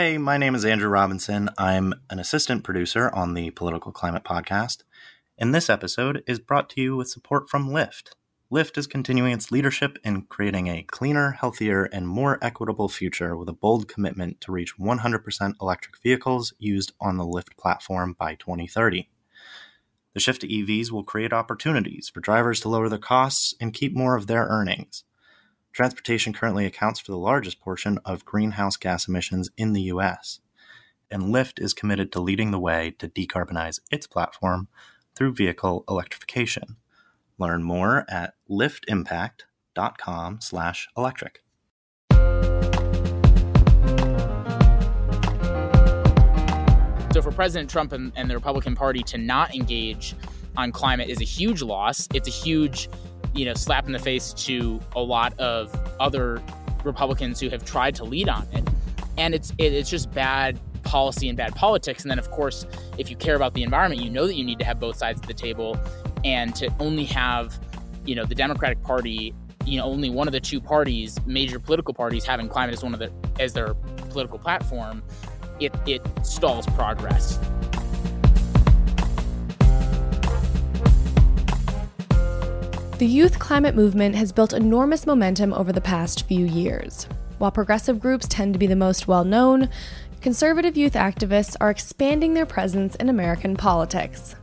Hey, my name is Andrew Robinson. I'm an assistant producer on the Political Climate Podcast, and this episode is brought to you with support from Lyft. Lyft is continuing its leadership in creating a cleaner, healthier, and more equitable future with a bold commitment to reach 100% electric vehicles used on the Lyft platform by 2030. The shift to EVs will create opportunities for drivers to lower their costs and keep more of their earnings. Transportation currently accounts for the largest portion of greenhouse gas emissions in the US, and Lyft is committed to leading the way to decarbonize its platform through vehicle electrification. Learn more at lyftimpact.com/electric. So for President Trump and, and the Republican Party to not engage on climate is a huge loss. It's a huge you know, slap in the face to a lot of other Republicans who have tried to lead on it. And it's it, it's just bad policy and bad politics. And then, of course, if you care about the environment, you know that you need to have both sides of the table, and to only have, you know, the Democratic Party, you know, only one of the two parties, major political parties, having climate as one of the as their political platform, it it stalls progress. The youth climate movement has built enormous momentum over the past few years. While progressive groups tend to be the most well known, conservative youth activists are expanding their presence in American politics.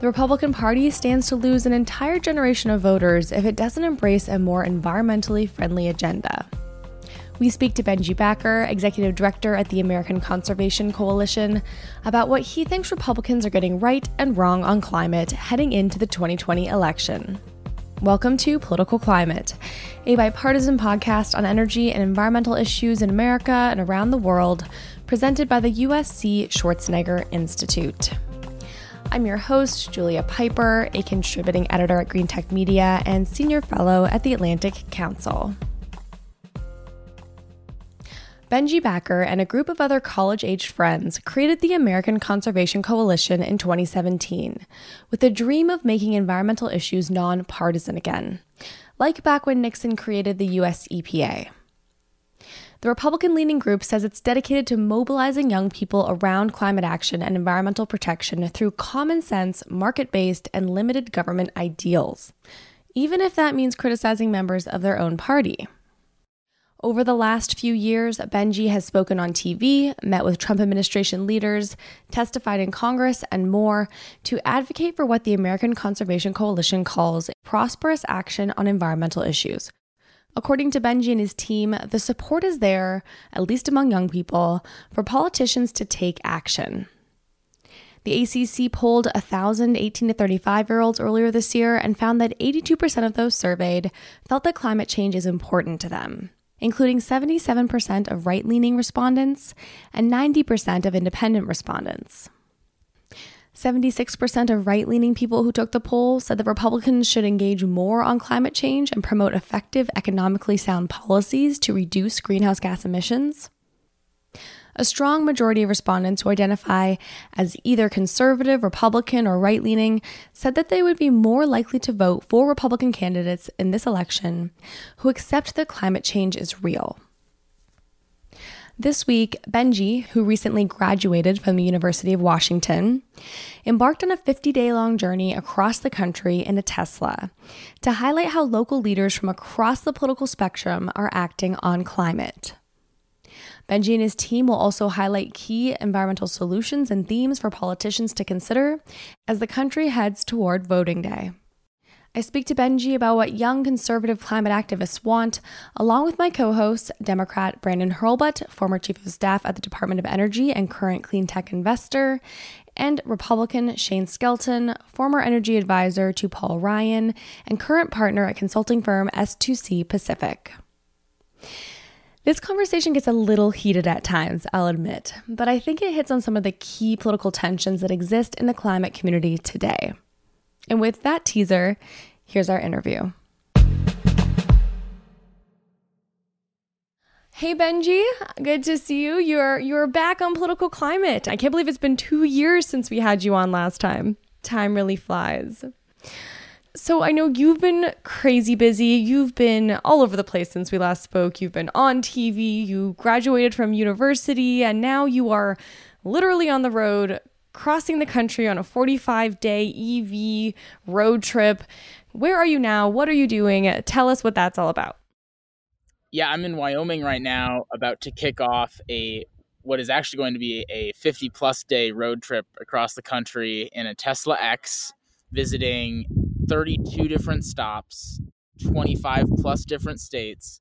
The Republican Party stands to lose an entire generation of voters if it doesn't embrace a more environmentally friendly agenda. We speak to Benji Backer, Executive Director at the American Conservation Coalition, about what he thinks Republicans are getting right and wrong on climate heading into the 2020 election. Welcome to Political Climate, a bipartisan podcast on energy and environmental issues in America and around the world, presented by the USC Schwarzenegger Institute. I'm your host, Julia Pyper, a contributing editor at Greentech Media and senior fellow at the Atlantic Council. Benji Backer and a group of other college aged friends created the American Conservation Coalition in 2017 with the dream of making environmental issues nonpartisan again, like back when Nixon created the US EPA. The Republican leaning group says it's dedicated to mobilizing young people around climate action and environmental protection through common sense, market based, and limited government ideals, even if that means criticizing members of their own party. Over the last few years, Benji has spoken on TV, met with Trump administration leaders, testified in Congress, and more to advocate for what the American Conservation Coalition calls prosperous action on environmental issues. According to Benji and his team, the support is there, at least among young people, for politicians to take action. The ACC polled 1,000 18 to 35 year olds earlier this year and found that 82% of those surveyed felt that climate change is important to them including 77% of right leaning respondents and 90% of independent respondents. 76% of right leaning people who took the poll said that Republicans should engage more on climate change and promote effective, economically sound policies to reduce greenhouse gas emissions. A strong majority of respondents who identify as either conservative, Republican, or right leaning said that they would be more likely to vote for Republican candidates in this election who accept that climate change is real. This week, Benji, who recently graduated from the University of Washington, embarked on a 50 day long journey across the country in a Tesla to highlight how local leaders from across the political spectrum are acting on climate. Benji and his team will also highlight key environmental solutions and themes for politicians to consider as the country heads toward voting day. I speak to Benji about what young conservative climate activists want, along with my co host, Democrat Brandon Hurlbut, former chief of staff at the Department of Energy and current clean tech investor, and Republican Shane Skelton, former energy advisor to Paul Ryan and current partner at consulting firm S2C Pacific. This conversation gets a little heated at times, I'll admit, but I think it hits on some of the key political tensions that exist in the climate community today. And with that teaser, here's our interview. Hey Benji, good to see you. You're you're back on political climate. I can't believe it's been 2 years since we had you on last time. Time really flies. So I know you've been crazy busy. You've been all over the place since we last spoke. You've been on TV, you graduated from university, and now you are literally on the road crossing the country on a 45 day EV road trip. Where are you now? What are you doing? Tell us what that's all about. Yeah, I'm in Wyoming right now, about to kick off a what is actually going to be a 50 plus day road trip across the country in a Tesla X, visiting 32 different stops, 25 plus different states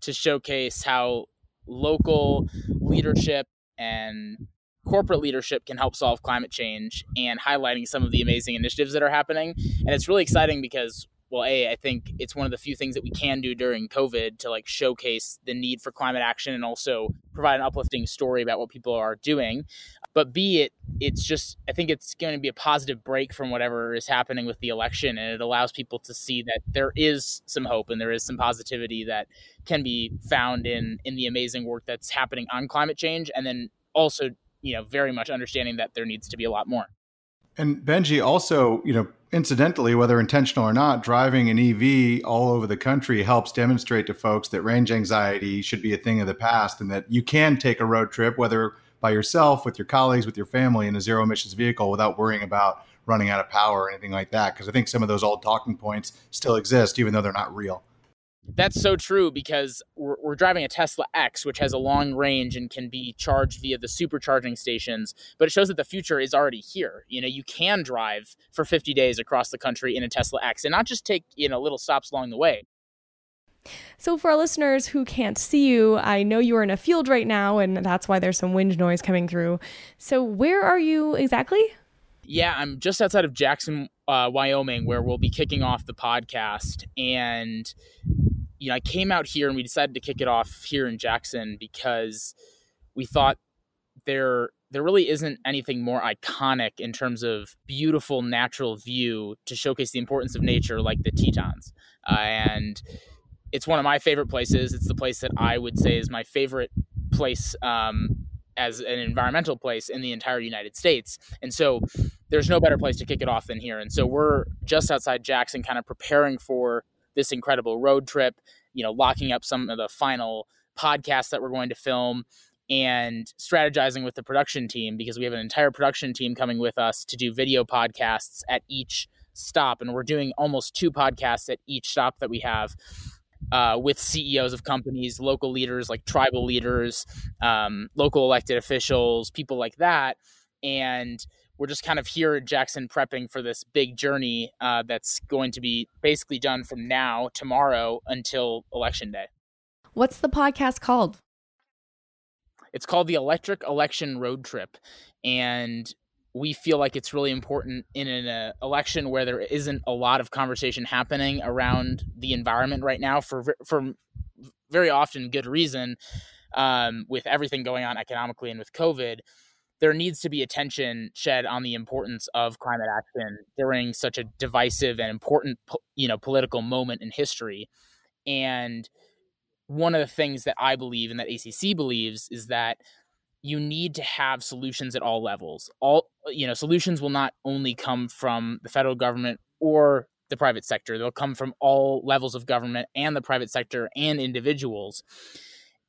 to showcase how local leadership and corporate leadership can help solve climate change and highlighting some of the amazing initiatives that are happening. And it's really exciting because well, A, I think it's one of the few things that we can do during COVID to like showcase the need for climate action and also provide an uplifting story about what people are doing. But B, it it's just I think it's going to be a positive break from whatever is happening with the election, and it allows people to see that there is some hope and there is some positivity that can be found in in the amazing work that's happening on climate change, and then also you know very much understanding that there needs to be a lot more. And Benji also, you know, incidentally, whether intentional or not, driving an EV all over the country helps demonstrate to folks that range anxiety should be a thing of the past and that you can take a road trip, whether by yourself, with your colleagues, with your family in a zero emissions vehicle without worrying about running out of power or anything like that. Because I think some of those old talking points still exist, even though they're not real. That's so true because we're, we're, driving a Tesla X, which has a long range and can be charged via the supercharging stations. But it shows that the future is already here. You know, you can drive for 50 days across the country in a Tesla X and not just take, you know, little stops along the way. So, for our listeners who can't see you, I know you are in a field right now, and that's why there's some wind noise coming through. So, where are you exactly? Yeah, I'm just outside of Jackson, uh, Wyoming, where we'll be kicking off the podcast. And you know, I came out here and we decided to kick it off here in Jackson because we thought there there really isn't anything more iconic in terms of beautiful natural view to showcase the importance of nature like the Tetons. Uh, and it's one of my favorite places. It's the place that I would say is my favorite place um, as an environmental place in the entire United States. And so there's no better place to kick it off than here. And so we're just outside Jackson, kind of preparing for this incredible road trip, you know, locking up some of the final podcasts that we're going to film and strategizing with the production team because we have an entire production team coming with us to do video podcasts at each stop. And we're doing almost two podcasts at each stop that we have. Uh, with CEOs of companies, local leaders like tribal leaders, um, local elected officials, people like that. And we're just kind of here at Jackson prepping for this big journey uh, that's going to be basically done from now, tomorrow, until election day. What's the podcast called? It's called the Electric Election Road Trip. And we feel like it's really important in an uh, election where there isn't a lot of conversation happening around the environment right now for for very often good reason um, with everything going on economically and with COVID there needs to be attention shed on the importance of climate action during such a divisive and important you know political moment in history. And one of the things that i believe and that acc believes is that you need to have solutions at all levels. All you know solutions will not only come from the federal government or the private sector. They'll come from all levels of government and the private sector and individuals.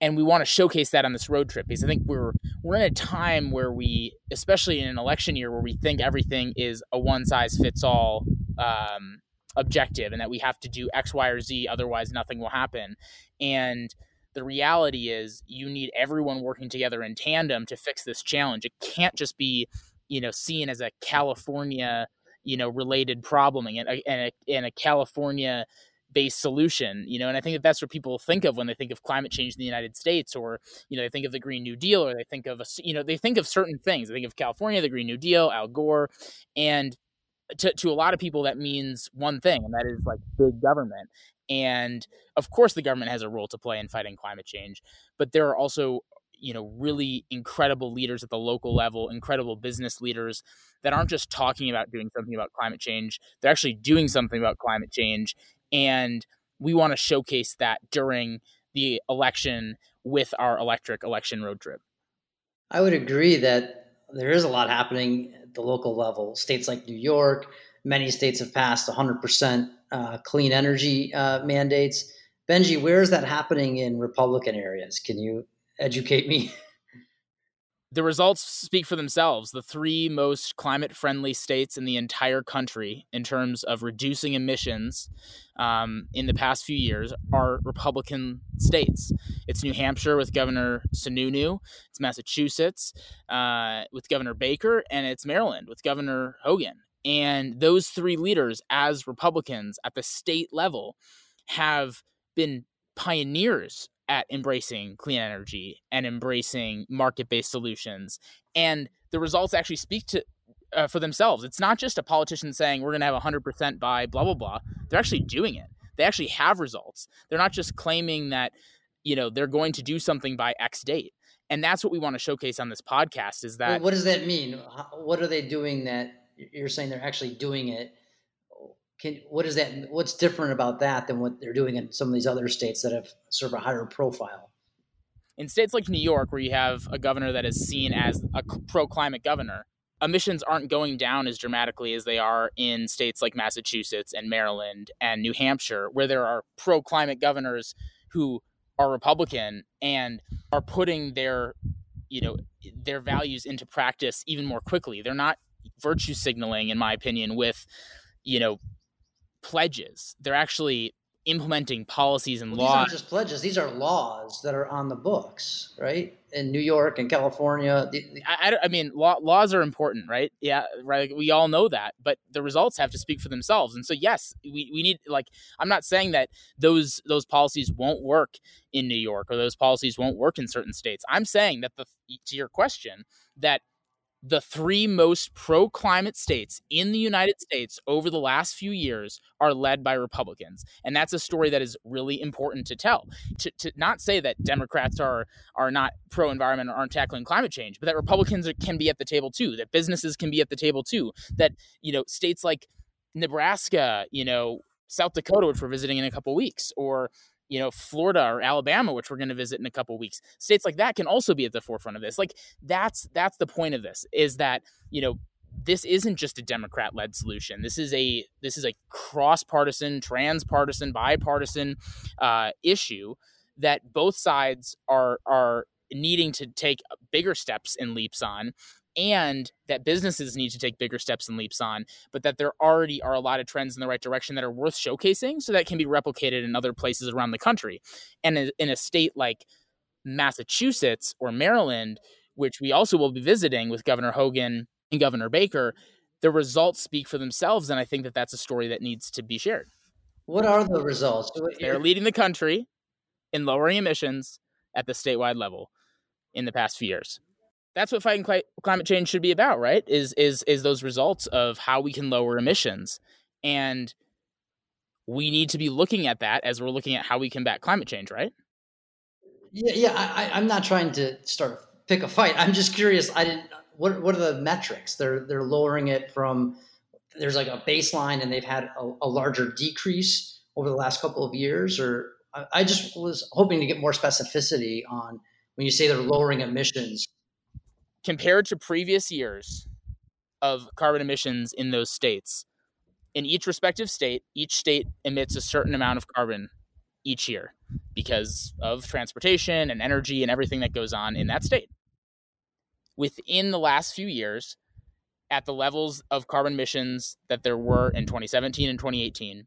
And we want to showcase that on this road trip because I think we're we're in a time where we, especially in an election year, where we think everything is a one size fits all um, objective, and that we have to do X, Y, or Z, otherwise nothing will happen. And the reality is, you need everyone working together in tandem to fix this challenge. It can't just be, you know, seen as a California, you know, related problem and a, and a, and a California based solution you know and i think that that's what people think of when they think of climate change in the united states or you know they think of the green new deal or they think of a you know they think of certain things they think of california the green new deal al gore and to, to a lot of people that means one thing and that is like big government and of course the government has a role to play in fighting climate change but there are also you know really incredible leaders at the local level incredible business leaders that aren't just talking about doing something about climate change they're actually doing something about climate change and we want to showcase that during the election with our electric election road trip. I would agree that there is a lot happening at the local level. States like New York, many states have passed 100% uh, clean energy uh, mandates. Benji, where is that happening in Republican areas? Can you educate me? the results speak for themselves. The three most climate friendly states in the entire country, in terms of reducing emissions um, in the past few years, are Republican states. It's New Hampshire with Governor Sununu, it's Massachusetts uh, with Governor Baker, and it's Maryland with Governor Hogan. And those three leaders, as Republicans at the state level, have been pioneers at embracing clean energy and embracing market-based solutions. And the results actually speak to uh, for themselves. It's not just a politician saying we're going to have 100% by blah blah blah. They're actually doing it. They actually have results. They're not just claiming that you know they're going to do something by x date. And that's what we want to showcase on this podcast is that well, what does that mean? What are they doing that you're saying they're actually doing it can what is that? What's different about that than what they're doing in some of these other states that have sort of a higher profile? In states like New York, where you have a governor that is seen as a pro climate governor, emissions aren't going down as dramatically as they are in states like Massachusetts and Maryland and New Hampshire, where there are pro climate governors who are Republican and are putting their, you know, their values into practice even more quickly. They're not virtue signaling, in my opinion, with, you know, pledges. They're actually implementing policies and well, laws. These aren't just pledges; these are laws that are on the books, right? In New York and California. The, the- I, I, mean, law, laws are important, right? Yeah, right. We all know that, but the results have to speak for themselves. And so, yes, we, we need like I'm not saying that those those policies won't work in New York or those policies won't work in certain states. I'm saying that the to your question that the three most pro climate states in the United States over the last few years are led by Republicans. And that's a story that is really important to tell. To, to not say that Democrats are, are not pro environment or aren't tackling climate change, but that Republicans can be at the table too, that businesses can be at the table too, that, you know, states like Nebraska, you know, South Dakota, which we're visiting in a couple weeks, or you know, Florida or Alabama, which we're going to visit in a couple weeks. States like that can also be at the forefront of this. Like that's that's the point of this is that, you know, this isn't just a Democrat led solution. This is a this is a cross partisan, transpartisan, bipartisan uh, issue that both sides are are needing to take bigger steps and leaps on and that businesses need to take bigger steps and leaps on, but that there already are a lot of trends in the right direction that are worth showcasing so that can be replicated in other places around the country. And in a state like Massachusetts or Maryland, which we also will be visiting with Governor Hogan and Governor Baker, the results speak for themselves. And I think that that's a story that needs to be shared. What are the results? They're leading the country in lowering emissions at the statewide level in the past few years that's what fighting cli- climate change should be about, right? Is is is those results of how we can lower emissions, and we need to be looking at that as we're looking at how we combat climate change, right? Yeah, yeah. I, I'm not trying to start pick a fight. I'm just curious. I didn't. What what are the metrics? They're they're lowering it from. There's like a baseline, and they've had a, a larger decrease over the last couple of years. Or I, I just was hoping to get more specificity on when you say they're lowering emissions compared to previous years of carbon emissions in those states. In each respective state, each state emits a certain amount of carbon each year because of transportation and energy and everything that goes on in that state. Within the last few years, at the levels of carbon emissions that there were in 2017 and 2018,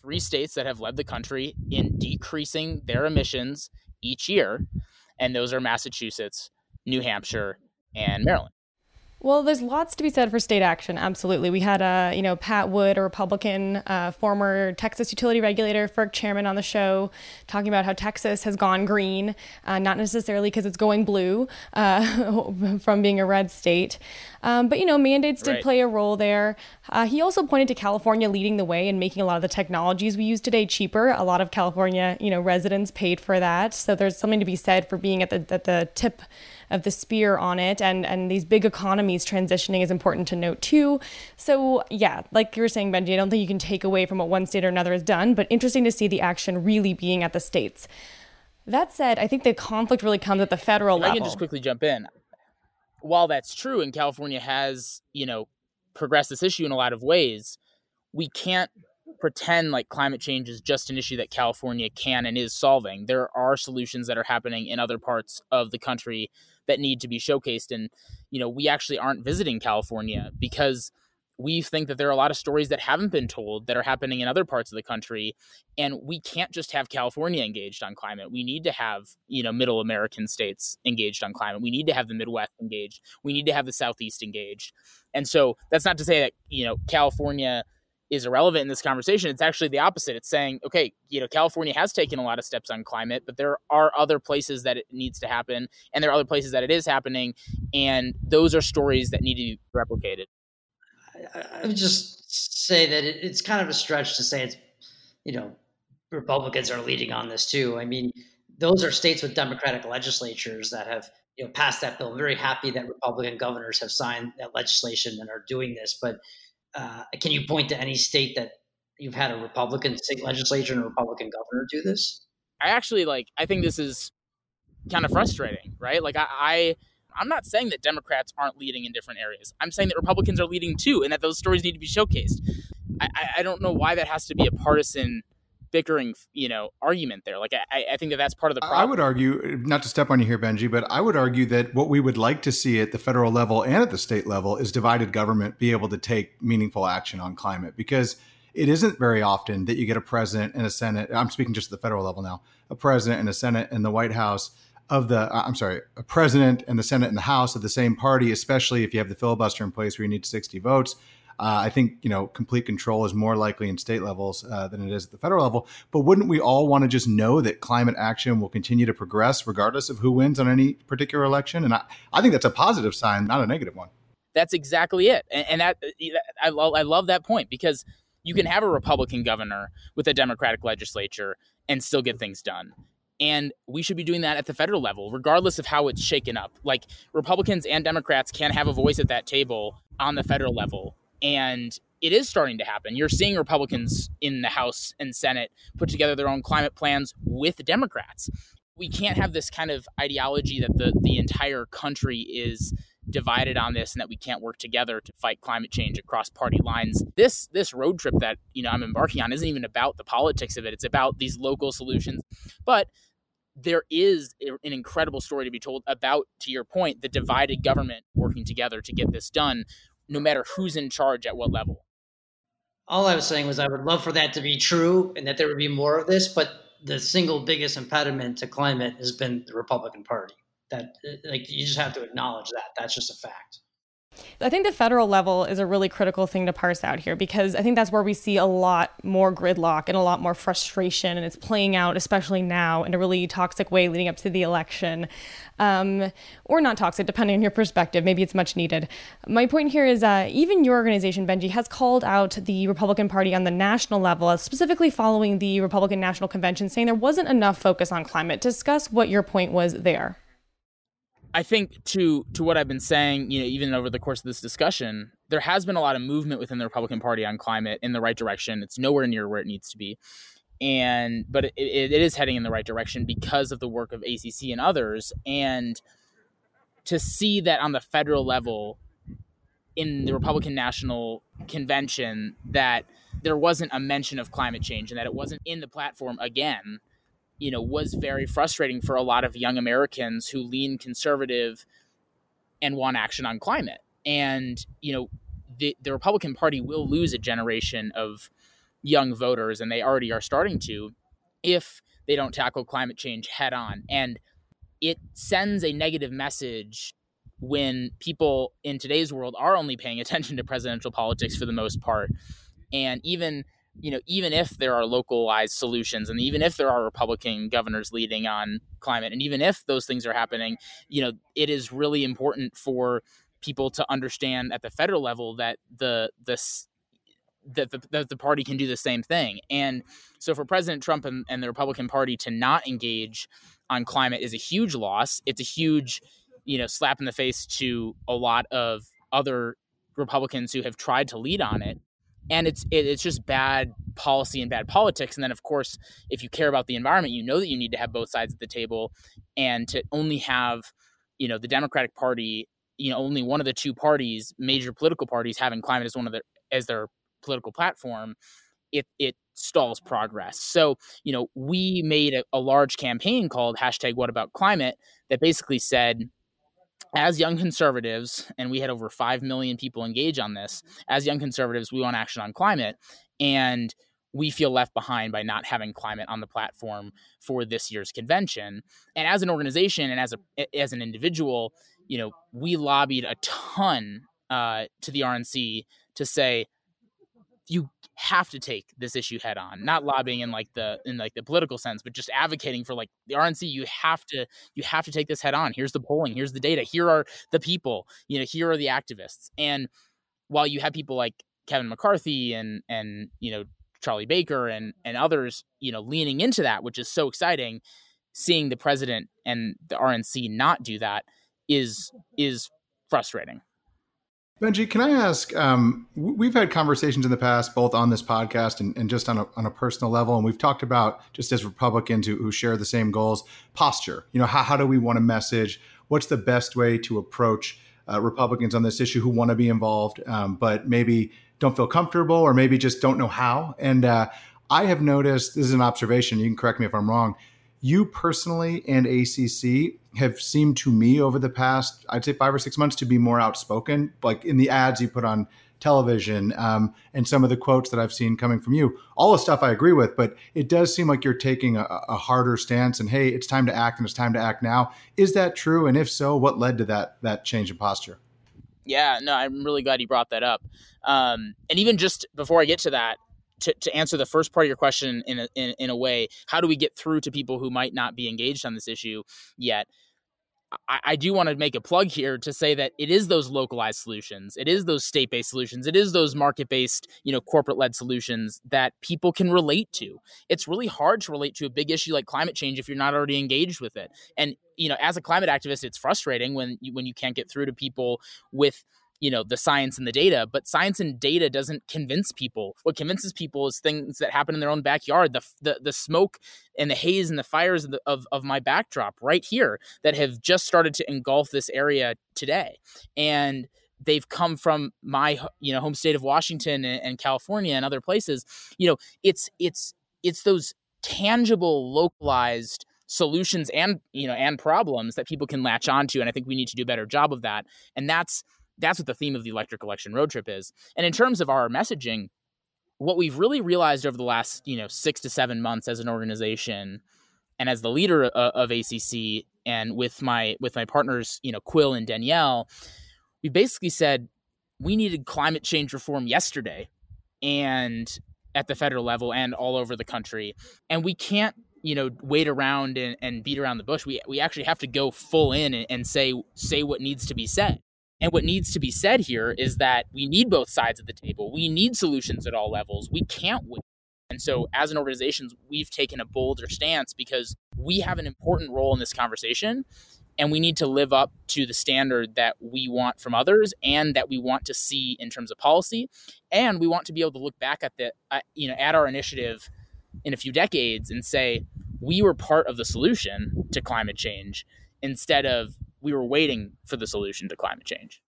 three states that have led the country in decreasing their emissions each year, and those are Massachusetts, New Hampshire, and Maryland. Well, there's lots to be said for state action. Absolutely, we had a uh, you know Pat Wood, a Republican, uh, former Texas utility regulator, FERC chairman, on the show, talking about how Texas has gone green, uh, not necessarily because it's going blue uh, from being a red state, um, but you know mandates did right. play a role there. Uh, he also pointed to California leading the way and making a lot of the technologies we use today cheaper. A lot of California you know residents paid for that, so there's something to be said for being at the at the tip of the spear on it and and these big economies transitioning is important to note too. So yeah like you were saying benji i don't think you can take away from what one state or another has done but interesting to see the action really being at the states. That said i think the conflict really comes at the federal level i can just quickly jump in. While that's true and california has you know progressed this issue in a lot of ways we can't pretend like climate change is just an issue that California can and is solving. There are solutions that are happening in other parts of the country that need to be showcased. And, you know, we actually aren't visiting California because we think that there are a lot of stories that haven't been told that are happening in other parts of the country and we can't just have california engaged on climate. We need to have you know middle american states engaged on climate. We need to have the midwest engaged. We need to have the southeast engaged. And so that's not to say that you know california is irrelevant in this conversation it's actually the opposite it's saying okay you know california has taken a lot of steps on climate but there are other places that it needs to happen and there are other places that it is happening and those are stories that need to be replicated I would just say that it, it's kind of a stretch to say it's, you know, Republicans are leading on this too. I mean, those are states with Democratic legislatures that have, you know, passed that bill. I'm very happy that Republican governors have signed that legislation and are doing this. But uh, can you point to any state that you've had a Republican state legislature and a Republican governor do this? I actually like. I think this is kind of frustrating, right? Like I, I I'm not saying that Democrats aren't leading in different areas. I'm saying that Republicans are leading too, and that those stories need to be showcased. I, I don't know why that has to be a partisan bickering, you know, argument there. Like I, I think that that's part of the problem. I would argue, not to step on you here, Benji, but I would argue that what we would like to see at the federal level and at the state level is divided government be able to take meaningful action on climate because it isn't very often that you get a president and a senate. I'm speaking just at the federal level now, a president and a senate and the White House of the uh, I'm sorry, a president and the Senate and the House of the same party, especially if you have the filibuster in place where you need 60 votes. Uh, I think you know complete control is more likely in state levels uh, than it is at the federal level. But wouldn't we all want to just know that climate action will continue to progress regardless of who wins on any particular election? And I, I think that's a positive sign, not a negative one. That's exactly it, and, and that I, I love that point because you can have a Republican governor with a Democratic legislature and still get things done. And we should be doing that at the federal level, regardless of how it's shaken up. Like Republicans and Democrats can have a voice at that table on the federal level. And it is starting to happen. You're seeing Republicans in the House and Senate put together their own climate plans with Democrats. We can't have this kind of ideology that the, the entire country is divided on this and that we can't work together to fight climate change across party lines. This this road trip that, you know, I'm embarking on isn't even about the politics of it. It's about these local solutions. But there is an incredible story to be told about, to your point, the divided government working together to get this done, no matter who's in charge at what level. All I was saying was I would love for that to be true and that there would be more of this, but the single biggest impediment to climate has been the Republican Party. That uh, like you just have to acknowledge that. That's just a fact. I think the federal level is a really critical thing to parse out here because I think that's where we see a lot more gridlock and a lot more frustration, and it's playing out, especially now, in a really toxic way leading up to the election. Um, or not toxic, depending on your perspective. Maybe it's much needed. My point here is uh, even your organization, Benji, has called out the Republican Party on the national level, specifically following the Republican National Convention, saying there wasn't enough focus on climate. Discuss what your point was there. I think to to what I've been saying, you know, even over the course of this discussion, there has been a lot of movement within the Republican Party on climate in the right direction. It's nowhere near where it needs to be, and but it, it is heading in the right direction because of the work of ACC and others. And to see that on the federal level, in the Republican National Convention, that there wasn't a mention of climate change and that it wasn't in the platform again you know, was very frustrating for a lot of young Americans who lean conservative and want action on climate. And, you know, the, the Republican Party will lose a generation of young voters, and they already are starting to, if they don't tackle climate change head on. And it sends a negative message when people in today's world are only paying attention to presidential politics for the most part. And even you know, even if there are localized solutions and even if there are Republican governors leading on climate, and even if those things are happening, you know, it is really important for people to understand at the federal level that the that the, that the party can do the same thing. And so for President Trump and, and the Republican Party to not engage on climate is a huge loss. It's a huge, you know, slap in the face to a lot of other Republicans who have tried to lead on it and it's it, it's just bad policy and bad politics and then of course if you care about the environment you know that you need to have both sides of the table and to only have you know the democratic party you know only one of the two parties major political parties having climate as one of their as their political platform, it it stalls progress. So, you know, we made a, a large campaign called hashtag What About Climate that basically said as young conservatives, and we had over 5 million people engage on this, as young conservatives, we want action on climate. And we feel left behind by not having climate on the platform for this year's convention. And as an organization and as a as an individual, you know, we lobbied a ton uh, to the RNC to say you have to take this issue head on not lobbying in like the in like the political sense but just advocating for like the rnc you have to you have to take this head on. Here's the polling. Here's the data. Here are the people. You know here are the activists. And while you have people like kevin mccarthy and and you know charlie baker and and others you know leaning into that which is so exciting seeing the president and the rnc not do that is is frustrating Benji, can I ask? Um, we've had conversations in the past, both on this podcast and, and, just on a, on a personal level, and we've talked about just as Republicans who, who share the same goals, posture. You know, how, how do we want to message? What's the best way to approach uh, Republicans on this issue who want to be involved, um, but maybe don't feel comfortable or maybe just don't know how? And uh, I have noticed this is an observation. You can correct me if I'm wrong you personally and ACC have seemed to me over the past, I'd say five or six months, to be more outspoken, like in the ads you put on television um, and some of the quotes that I've seen coming from you. All the stuff I agree with, but it does seem like you're taking a, a, harder stance and hey, it's time to act and it's time to act now. Is that true? And if so, what led to that that change in posture? Yeah, no, I'm really glad you brought that up. Um, and even just before I get to that, to, to answer the first part of your question in a, in, in a way, how do we get through to people who might not be engaged on this issue yet? I, I do want to make a plug here to say that it is those localized solutions, it is those state-based solutions, it is those market-based, you know, corporate-led solutions that people can relate to. It's really hard to relate to a big issue like climate change if you're not already engaged with it. And you know, as a climate activist, it's frustrating when you, when you can't get through to people with you know the science and the data but science and data doesn't convince people. What convinces people is things that happen in their own backyard the the, the smoke and the haze and the fires of, the, of, of my backdrop right here that have just started to engulf this area today. And they've come from my you know home state of washington and, and california and other places. You know it's it's it's those tangible localized solutions and you know and problems that people can latch onto and i think we need to do a better job of that. And that's that's what the theme of the electric election road trip is. And in terms of our messaging, what we've really realized over the last you know six to seven months as an organization and as the leader of, of ACC and with my with my partners you know Quill and Danielle, we basically said we needed climate change reform yesterday, and at the federal level and all over the country, and we can't you know wait around and, and beat around the bush. We we actually have to go full in and, and say say what needs to be said. And what needs to be said here is that we need both sides of the table. We need solutions at all levels. We can't. And so, as an organization, we've taken a bolder stance because we have an important role in this conversation and we need to live up to the standard that we want from others and that we want to see in terms of policy and we want to be able to look back at the uh, you know at our initiative in a few decades and say we were part of the solution to climate change instead of we were waiting for the solution to climate change.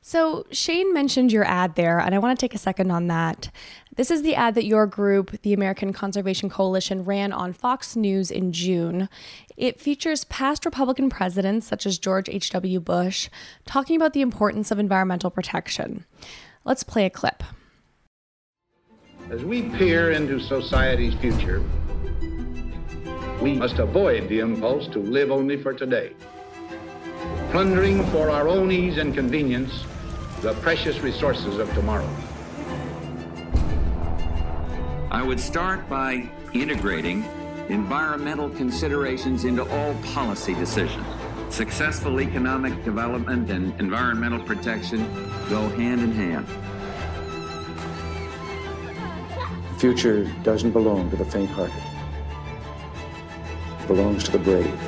So, Shane mentioned your ad there, and I want to take a second on that. This is the ad that your group, the American Conservation Coalition, ran on Fox News in June. It features past Republican presidents, such as George H.W. Bush, talking about the importance of environmental protection. Let's play a clip. As we peer into society's future, we must avoid the impulse to live only for today, plundering for our own ease and convenience the precious resources of tomorrow. I would start by integrating environmental considerations into all policy decisions. Successful economic development and environmental protection go hand in hand. The future doesn't belong to the faint hearted belongs to the brave.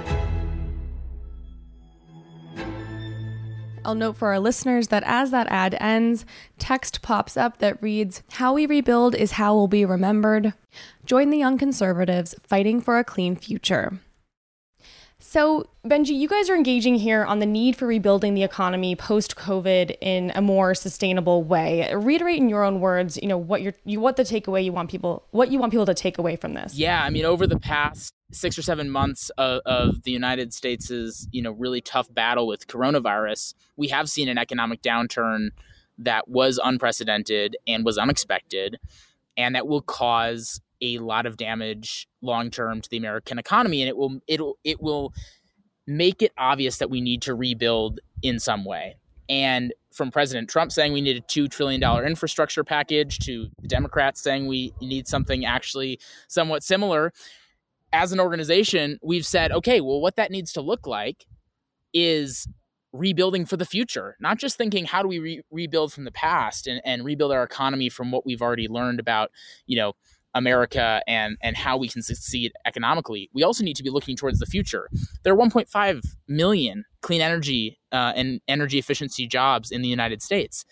I'll note for our listeners that as that ad ends, text pops up that reads, How we rebuild is how we'll be remembered. Join the young conservatives fighting for a clean future. So, Benji, you guys are engaging here on the need for rebuilding the economy post COVID in a more sustainable way. Reiterate in your own words, you know, what you're, you what the takeaway you want people, what you want people to take away from this. Yeah, I mean, over the past six or seven months of, of the United States' you know really tough battle with coronavirus, we have seen an economic downturn that was unprecedented and was unexpected, and that will cause a lot of damage long term to the American economy, and it will it will it will make it obvious that we need to rebuild in some way. And from President Trump saying we need a two trillion dollar infrastructure package to the Democrats saying we need something actually somewhat similar. As an organization, we've said, okay, well, what that needs to look like is rebuilding for the future, not just thinking how do we re- rebuild from the past and, and rebuild our economy from what we've already learned about, you know, America and and how we can succeed economically. We also need to be looking towards the future. There are 1.5 million clean energy uh, and energy efficiency jobs in the United States.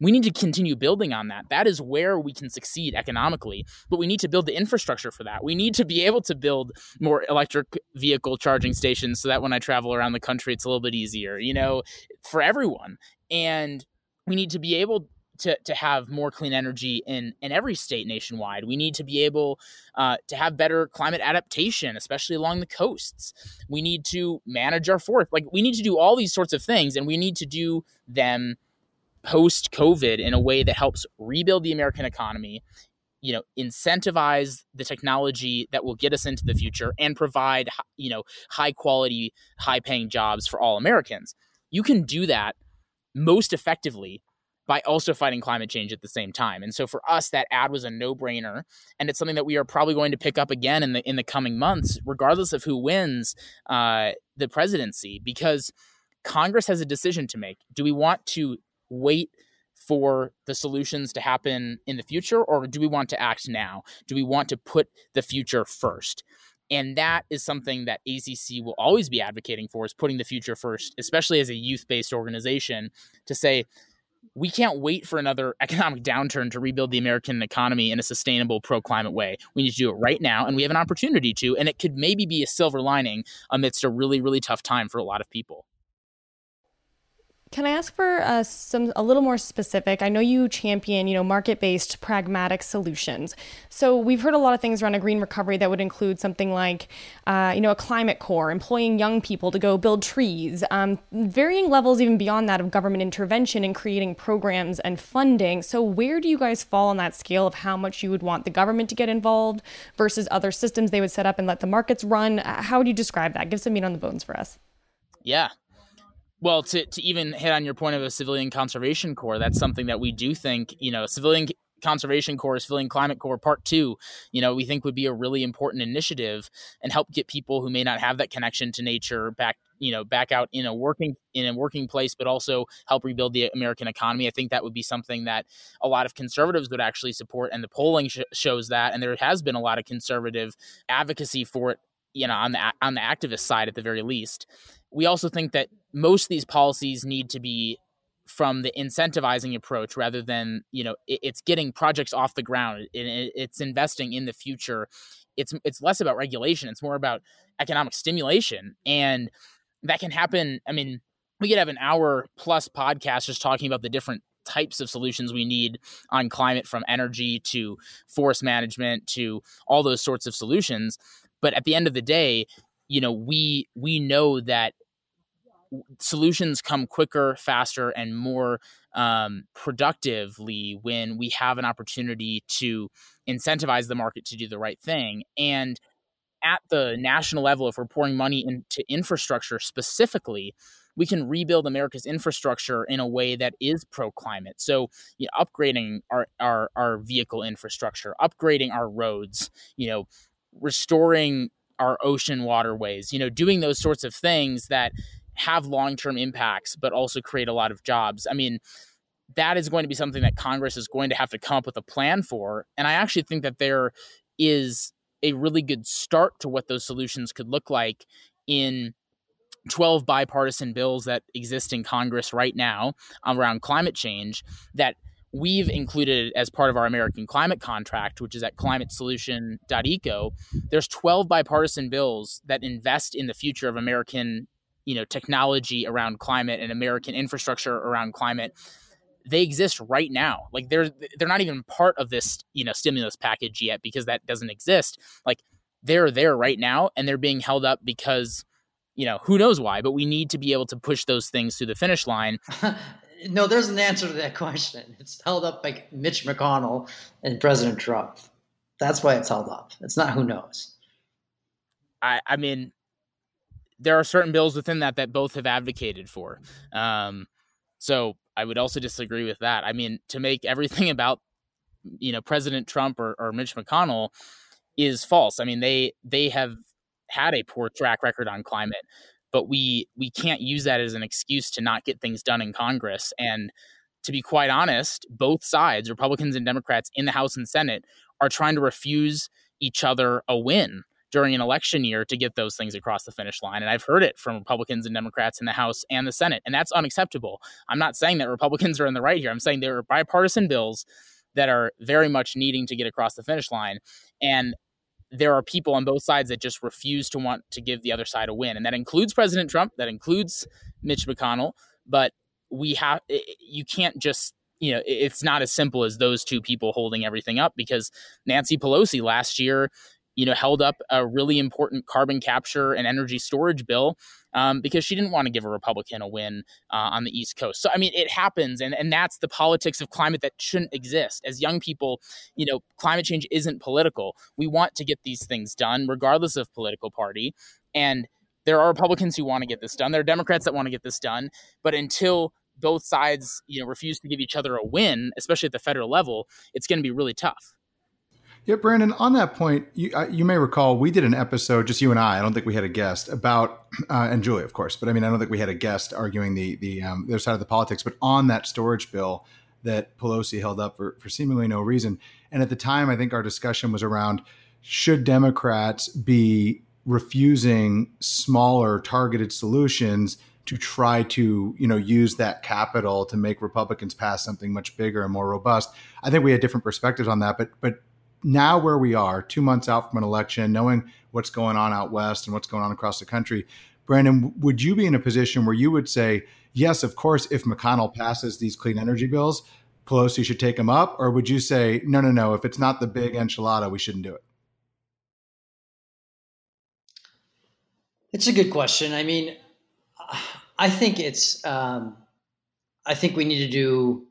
We need to continue building on that. That is where we can succeed economically, but we need to build the infrastructure for that. We need to be able to build more electric vehicle charging stations so that when I travel around the country, it's a little bit easier, you know, for everyone. And we need to be able to, to have more clean energy in, in every state nationwide. We need to be able uh, to have better climate adaptation, especially along the coasts. We need to manage our forest. Like, we need to do all these sorts of things, and we need to do them post COVID in a way that helps rebuild the American economy, you know, incentivize the technology that will get us into the future and provide, you know, high quality, high paying jobs for all Americans. You can do that most effectively by also fighting climate change at the same time. And so for us, that ad was a no-brainer, and it's something that we are probably going to pick up again in the in the coming months, regardless of who wins uh, the presidency, because Congress has a decision to make. Do we want to wait? For the solutions to happen in the future, or do we want to act now? Do we want to put the future first? and that is something that ACC will always be advocating for is putting the future first, especially as a youth-based organization to say we can't wait for another economic downturn to rebuild the American economy in a sustainable pro climate way. We need to do it right now, and we have an opportunity to, and it could maybe be a silver lining amidst a really, really tough time for a lot of people. Can I ask for uh, some a little more specific? I know you champion, you know, market-based, pragmatic solutions. So we've heard a lot of things around a green recovery that would include something like, uh, you know, a climate corps, employing young people to go build trees, um, varying levels even beyond that of government intervention in creating programs and funding. So where do you guys fall on that scale of how much you would want the government to get involved versus other systems they would set up and let the markets run? Uh, how would you describe that? Give some meat on the bones for us. Yeah, well, to, to even hit on your point of a civilian conservation corps, that's something that we do think, you know, civilian conservation corps, civilian climate corps part two, you know, we think would be a really important initiative and help get people who may not have that connection to nature back, you know, back out in a working in a working place, but also help rebuild the American economy. I think that would be something that a lot of conservatives would actually support, and the polling sh- shows that. And there has been a lot of conservative advocacy for it, you know, on the on the activist side at the very least we also think that most of these policies need to be from the incentivizing approach rather than you know it, it's getting projects off the ground it, it's investing in the future. It's it's less about regulation it's more about economic stimulation and that can happen i mean we could have an hour plus podcast just talking about the different types of solutions we need on climate from energy to forest management to all those sorts of solutions. But at the end of the day you know we we know that solutions come quicker faster and more um, productively when we have an opportunity to incentivize the market to do the right thing and at the national level if we're pouring money into infrastructure specifically we can rebuild America's infrastructure in a way that is pro climate. So, you know, upgrading our, our our vehicle infrastructure, upgrading our roads, you know, restoring our ocean waterways, you know, doing those sorts of things that have long term impacts, but also create a lot of jobs. I mean, that is going to be something that Congress is going to have to come up with a plan for. And I actually think that there is a really good start to what those solutions could look like in 12 bipartisan bills that exist in Congress right now around climate change that we've included as part of our American climate contract, which is at climatesolution.eco, there's 12 bipartisan bills that invest in the future of American, you know, technology around climate and American infrastructure around climate. They exist right now. Like they're they're not even part of this, you know, stimulus package yet because that doesn't exist. Like they're there right now and they're being held up because you know, who knows why, but we need to be able to push those things to the finish line. no, there's an answer to that question. It's held up by Mitch McConnell and President Trump. That's why it's held up. It's not who knows. I, I mean, there are certain bills within that that both have advocated for. Um, so I would also disagree with that. I mean, to make everything about you know President Trump or, or Mitch McConnell is false. I mean, they they have had a poor track record on climate but we we can't use that as an excuse to not get things done in Congress. And to be quite honest, both sides, Republicans and Democrats in the House and Senate, are trying to refuse each other a win during an election year to get those things across the finish line. And I've heard it from Republicans and Democrats in the House and the Senate, and that's unacceptable. I'm not saying that Republicans are in the right here. I'm saying there are bipartisan bills that are very much needing to get across the finish line. And there are people on both sides that just refuse to want to give the other side a win. And that includes President Trump, that includes Mitch McConnell. But we have, you can't just, you know, it's not as simple as those two people holding everything up because Nancy Pelosi last year you know, held up a really important carbon capture and energy storage bill um, because she didn't want to give a Republican a win uh, on the East Coast. So, I mean, it happens, and, and that's the politics of climate that shouldn't exist. As young people, you know, climate change isn't political. We want to get these things done, regardless of political party. And there are Republicans who want to get this done. There are Democrats that want to get this done. But until both sides, you know, refuse to give each other a win, especially at the federal level, it's going to be really tough. Yeah, Brandon, on that point, you, uh, you may recall we did an episode, just you and I, I don't think we had a guest, about, uh, and Julie, of course, but I mean, I don't think we had a guest arguing the, the, um, the other side of the politics, but on that storage bill that Pelosi held up for, for seemingly no reason. And at the time, I think our discussion was around should Democrats be refusing smaller targeted solutions to try to you know use that capital to make Republicans pass something much bigger and more robust. I think we had different perspectives on that, but but now where we are, two months out from an election, knowing what's going on out west and what's going on across the country, Brandon, would you be in a position where you would say, yes, of course, if McConnell passes these clean energy bills, Pelosi should take them up? Or would you say, no, no, no, if it's not the big enchilada, we shouldn't do it? It's a good question. I mean, I think it's, um, I think we need to do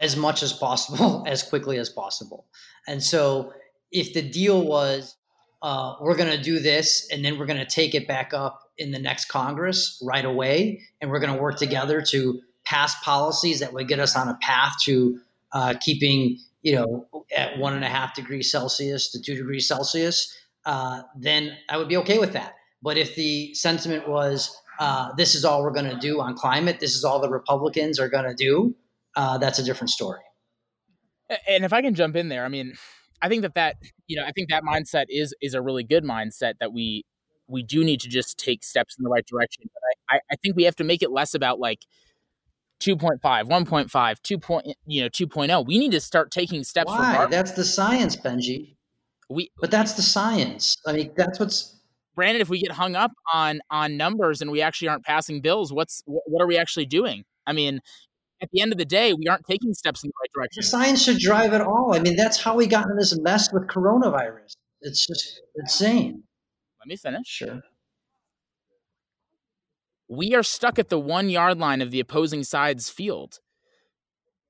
as much as possible as quickly as possible. And so if the deal was uh, we're going to do this and then we're going to take it back up in the next Congress right away, and we're going to work together to pass policies that would get us on a path to uh, keeping you know at one and a half degrees Celsius to two degrees Celsius, uh, then I would be okay with that. But if the sentiment was uh, this is all we're going to do on climate, this is all the Republicans are going to do, uh, that's a different story. And if I can jump in there, I mean, I think that that you know, I think that mindset is is a really good mindset that we we do need to just take steps in the right direction. But I, I think we have to make it less about like 2.5, 1.5, 2. Point, you know, 2.0. We need to start taking steps. Why? Regardless. That's the science, Benji. We, but that's the science. I mean, that's what's. Brandon, if we get hung up on on numbers and we actually aren't passing bills, what's what are we actually doing? I mean, at the end of the day, we aren't taking steps in the right direction. The science should drive it all. I mean, that's how we got in this mess with coronavirus. It's just insane. Let me finish. Sure. We are stuck at the one yard line of the opposing side's field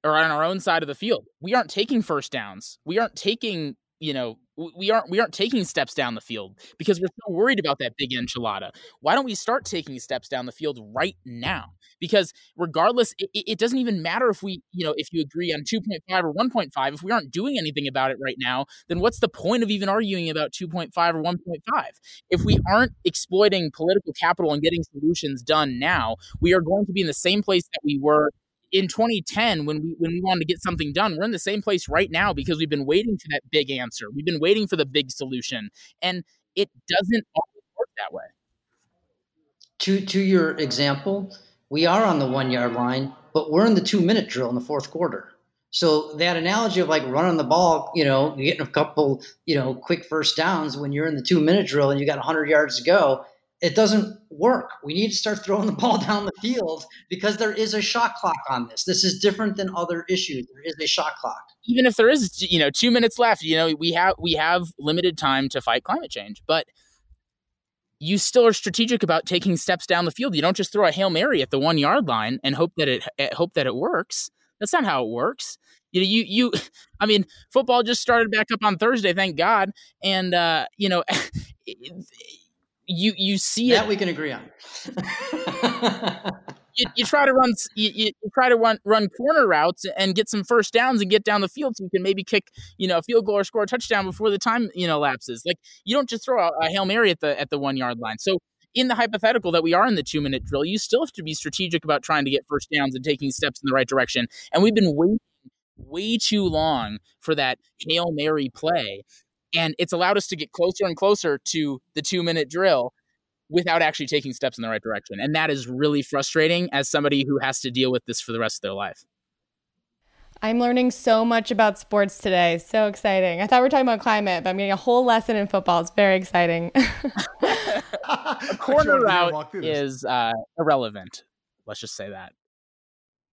or on our own side of the field. We aren't taking first downs. We aren't taking you know we aren't we aren't taking steps down the field because we're so worried about that big enchilada. Why don't we start taking steps down the field right now? Because regardless, it, it doesn't even matter if we you know if you agree on two point five or one point five. If we aren't doing anything about it right now, then what's the point of even arguing about two point five or one point five? If we aren't exploiting political capital and getting solutions done now, we are going to be in the same place that we were in 2010 when we when we wanted to get something done we're in the same place right now because we've been waiting for that big answer. We've been waiting for the big solution and it doesn't always work that way. To to your example we are on the one yard line but we're in the two minute drill in the fourth quarter. So that analogy of like running the ball, you know, getting a couple, you know, quick first downs when you're in the two minute drill and you got 100 yards to go, it doesn't work. We need to start throwing the ball down the field because there is a shot clock on this. This is different than other issues. There is a shot clock. Even if there is, you know, two minutes left, you know, we have we have limited time to fight climate change, but you still are strategic about taking steps down the field. You don't just throw a hail mary at the one yard line and hope that it eh, hope that it works. That's not how it works. You know, you you. I mean, football just started back up on Thursday, thank God, and uh, you know. you you see that it. we can agree on. you, you, try to run you, you, try to run run corner routes and get some first downs and get down the field so you can maybe kick you know a field goal or score a touchdown before the time you know lapses. Like you don't just throw a, a hail mary at the at the one yard line. So in the hypothetical that we are in the two minute drill, you still have to be strategic about trying to get first downs and taking steps in the right direction. And we've been waiting way too long for that hail mary play and it's allowed us to get closer and closer to the two minute drill without actually taking steps in the right direction. And that is really frustrating as somebody who has to deal with this for the rest of their life. I'm learning so much about sports today. So exciting. I thought we were talking about climate, but I'm getting a whole lesson in football. It's very exciting. a corner route is uh, irrelevant. Let's just say that.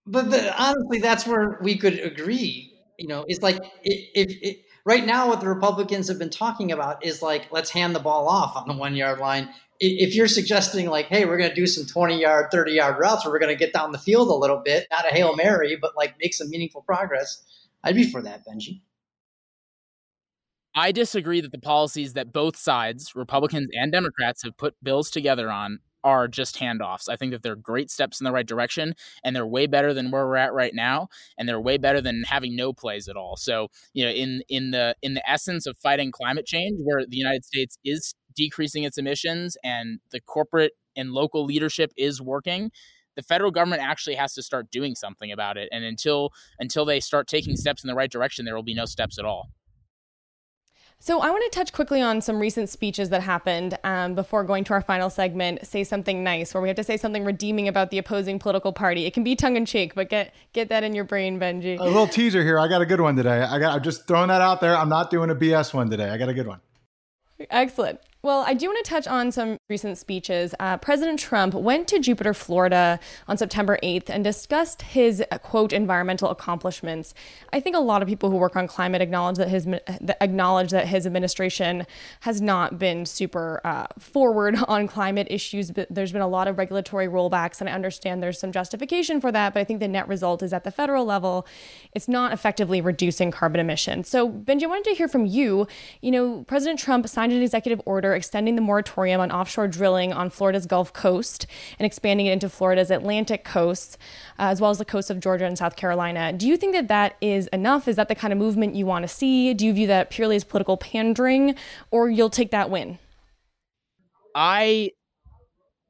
But, but honestly, that's where we could agree. You know, it's like if, if right now what the Republicans have been talking about is like let's hand the ball off on the one yard line. If you're suggesting like, hey, we're going to do some 20 yard, 30 yard routes where we're going to get down the field a little bit, not a hail mary, but like make some meaningful progress, I'd be for that, Benji. I disagree that the policies that both sides, Republicans and Democrats, have put bills together on are just handoffs. I think that they're great steps in the right direction and they're way better than where we're at right now and they're way better than having no plays at all. So, you know, in in the in the essence of fighting climate change where the United States is decreasing its emissions and the corporate and local leadership is working, the federal government actually has to start doing something about it and until until they start taking steps in the right direction there will be no steps at all. So, I want to touch quickly on some recent speeches that happened um, before going to our final segment. Say something nice, where we have to say something redeeming about the opposing political party. It can be tongue in cheek, but get get that in your brain, Benji. A little teaser here. I got a good one today. I got. I'm just throwing that out there. I'm not doing a BS one today. I got a good one. Excellent. Well, I do want to touch on some recent speeches. Uh, President Trump went to Jupiter, Florida on September 8th and discussed his, uh, quote, environmental accomplishments. I think a lot of people who work on climate acknowledge that his, acknowledge that his administration has not been super uh, forward on climate issues. But there's been a lot of regulatory rollbacks, and I understand there's some justification for that. But I think the net result is at the federal level, it's not effectively reducing carbon emissions. So, Benji, I wanted to hear from you. You know, President Trump signed an executive order extending the moratorium on offshore drilling on Florida's Gulf Coast and expanding it into Florida's Atlantic coast, uh, as well as the coast of Georgia and South Carolina. Do you think that that is enough? Is that the kind of movement you want to see? Do you view that purely as political pandering, or you'll take that win? I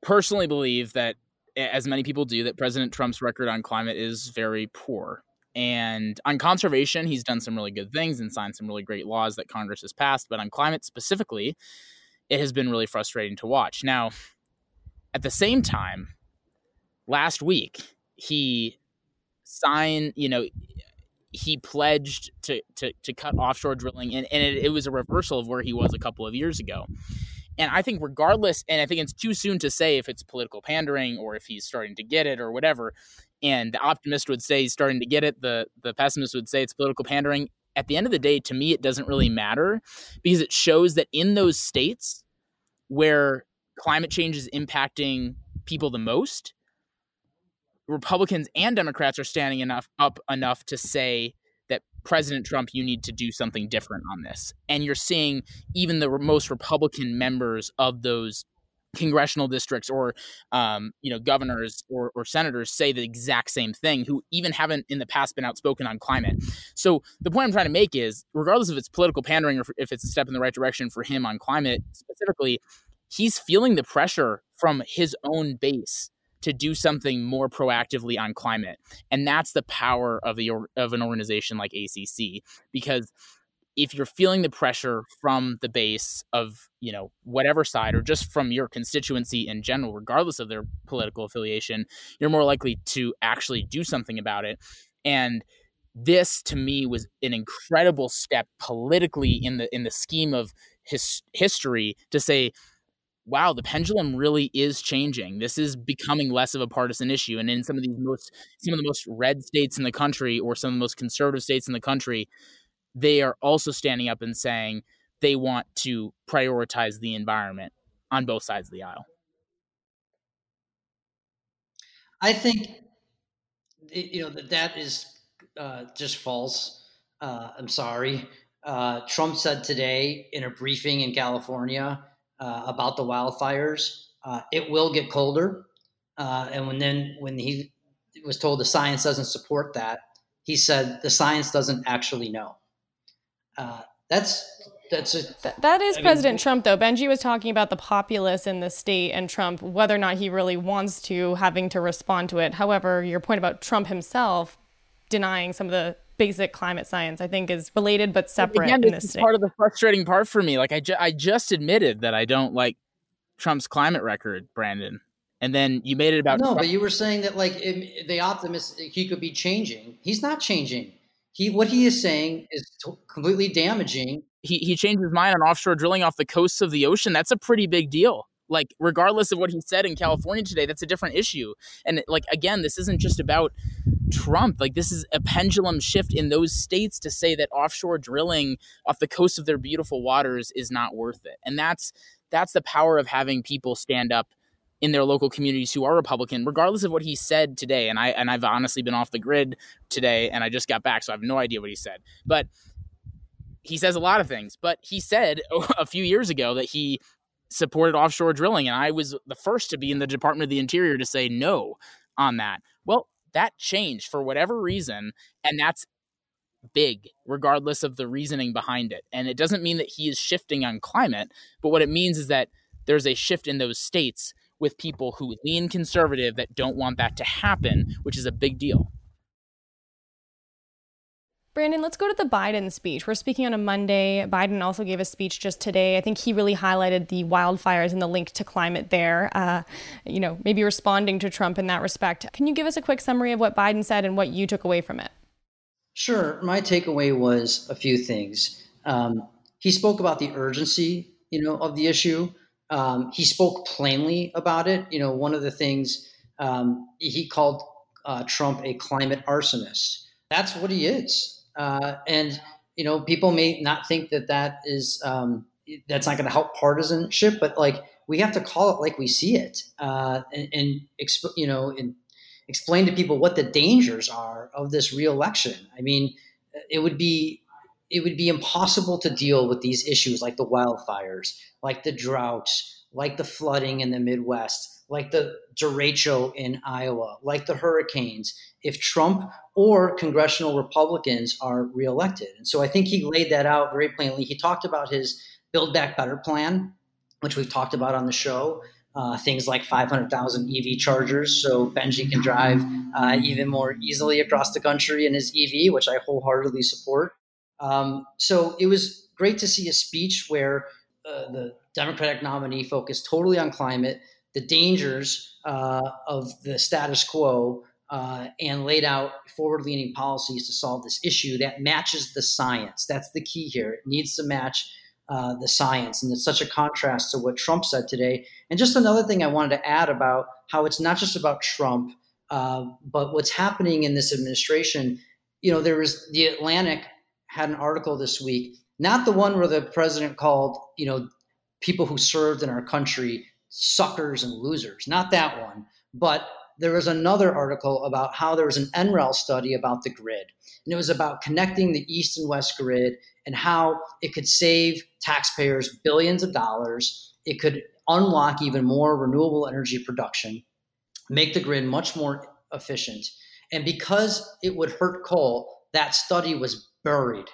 personally believe that, as many people do, that President Trump's record on climate is very poor. And on conservation, he's done some really good things and signed some really great laws that Congress has passed. But on climate specifically, it has been really frustrating to watch. Now, at the same time, last week he signed, you know, he pledged to to, to cut offshore drilling, and, and it, it was a reversal of where he was a couple of years ago. And I think, regardless, and I think it's too soon to say if it's political pandering or if he's starting to get it or whatever. And the optimist would say he's starting to get it. The the pessimist would say it's political pandering at the end of the day, to me, it doesn't really matter because it shows that in those states where climate change is impacting people the most, Republicans and Democrats are standing enough up enough to say that President Trump, you need to do something different on this. And you're seeing even the most Republican members of those congressional districts or um, you know governors or, or, senators say the exact same thing who even haven't in the past been outspoken on climate. So the point i'm trying to make is regardless if it's political pandering or if it's a step in the right direction for him on climate specifically he's feeling the pressure from his own base to do something more proactively on climate. And that's the power of the of an organization like acc because if you're feeling the pressure from the base of you know whatever side or just from your constituency in general regardless of their political affiliation you're more likely to actually do something about it. And this to me was an incredible step politically in the in the scheme of his history to say wow the pendulum really is changing. This is becoming less of a partisan issue. And in some of these most some of the most red states in the country or some of the most conservative states in the country they are also standing up and saying they want to prioritize the environment on both sides of the aisle i think you know that that is uh, just false. Uh, I'm sorry. Uh, Trump said today in a briefing in California uh, about the wildfires, uh, it will get colder. Uh, and when then when he was told the science doesn't support that, he said the science doesn't actually know. Uh, that's that's a, Th- that is I President mean, Trump, though. Benji was talking about the populace in the state and Trump, whether or not he really wants to, having to respond to it. However, your point about Trump himself denying some of the basic climate science, I think, is related but separate Again, in this, state. Part of the frustrating part for me, like I, ju- I just admitted that I don't like Trump's climate record, Brandon, and then you made it about no, Trump. but you were saying that like the optimist he could be changing. He's not changing. He what he is saying is t- completely damaging. He he changed his mind on offshore drilling off the coasts of the ocean. That's a pretty big deal like regardless of what he said in California today that's a different issue and like again this isn't just about Trump like this is a pendulum shift in those states to say that offshore drilling off the coast of their beautiful waters is not worth it and that's that's the power of having people stand up in their local communities who are Republican, regardless of what he said today. And I and I've honestly been off the grid today, and I just got back, so I have no idea what he said. But he says a lot of things. But he said a few years ago that he supported offshore drilling. And I was the first to be in the Department of the Interior to say no on that. Well, that changed for whatever reason. And that's big, regardless of the reasoning behind it. And it doesn't mean that he is shifting on climate, but what it means is that there's a shift in those states with people who lean conservative that don't want that to happen, which is a big deal. Brandon, let's go to the Biden speech. We're speaking on a Monday. Biden also gave a speech just today. I think he really highlighted the wildfires and the link to climate there, uh, you know, maybe responding to Trump in that respect. Can you give us a quick summary of what Biden said and what you took away from it? Sure. My takeaway was a few things. Um, he spoke about the urgency, you know, of the issue. Um, he spoke plainly about it. You know, one of the things um, he called uh, Trump a climate arsonist. That's what he is uh, and you know, people may not think that that is um, that's not going to help partisanship, but like we have to call it like we see it, uh, and, and exp- you know, and explain to people what the dangers are of this reelection. I mean, it would be it would be impossible to deal with these issues like the wildfires, like the droughts, like the flooding in the Midwest, like the derecho in Iowa, like the hurricanes, if Trump or congressional Republicans are reelected. And so I think he laid that out very plainly. He talked about his Build Back Better plan, which we've talked about on the show. Uh, things like 500,000 EV chargers, so Benji can drive uh, even more easily across the country in his EV, which I wholeheartedly support. Um, so it was great to see a speech where uh, the Democratic nominee focused totally on climate, the dangers uh, of the status quo uh, and laid out forward leaning policies to solve this issue that matches the science. That's the key here. It needs to match uh, the science. And it's such a contrast to what Trump said today. And just another thing I wanted to add about how it's not just about Trump, uh, but what's happening in this administration. You know, there was the Atlantic had an article this week, not the one where the president called, you know, people who served in our country suckers and losers. Not that one. But there was another article about how there was an NREL study about the grid. And it was about connecting the East and West grid and how it could save taxpayers billions of dollars. It could unlock even more renewable energy production, make the grid much more efficient. And because it would hurt coal, that study was buried.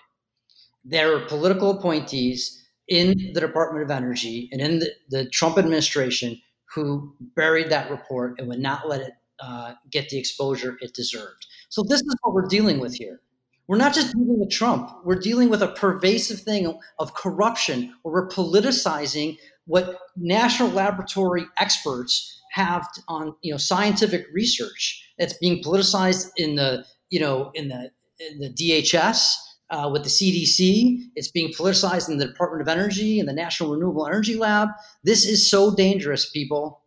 There are political appointees in the Department of Energy and in the, the Trump administration who buried that report and would not let it uh, get the exposure it deserved. So this is what we're dealing with here. We're not just dealing with Trump. We're dealing with a pervasive thing of corruption, where we're politicizing what national laboratory experts have on you know scientific research that's being politicized in the you know in the the DHS, uh, with the CDC. It's being politicized in the Department of Energy and the National Renewable Energy Lab. This is so dangerous, people.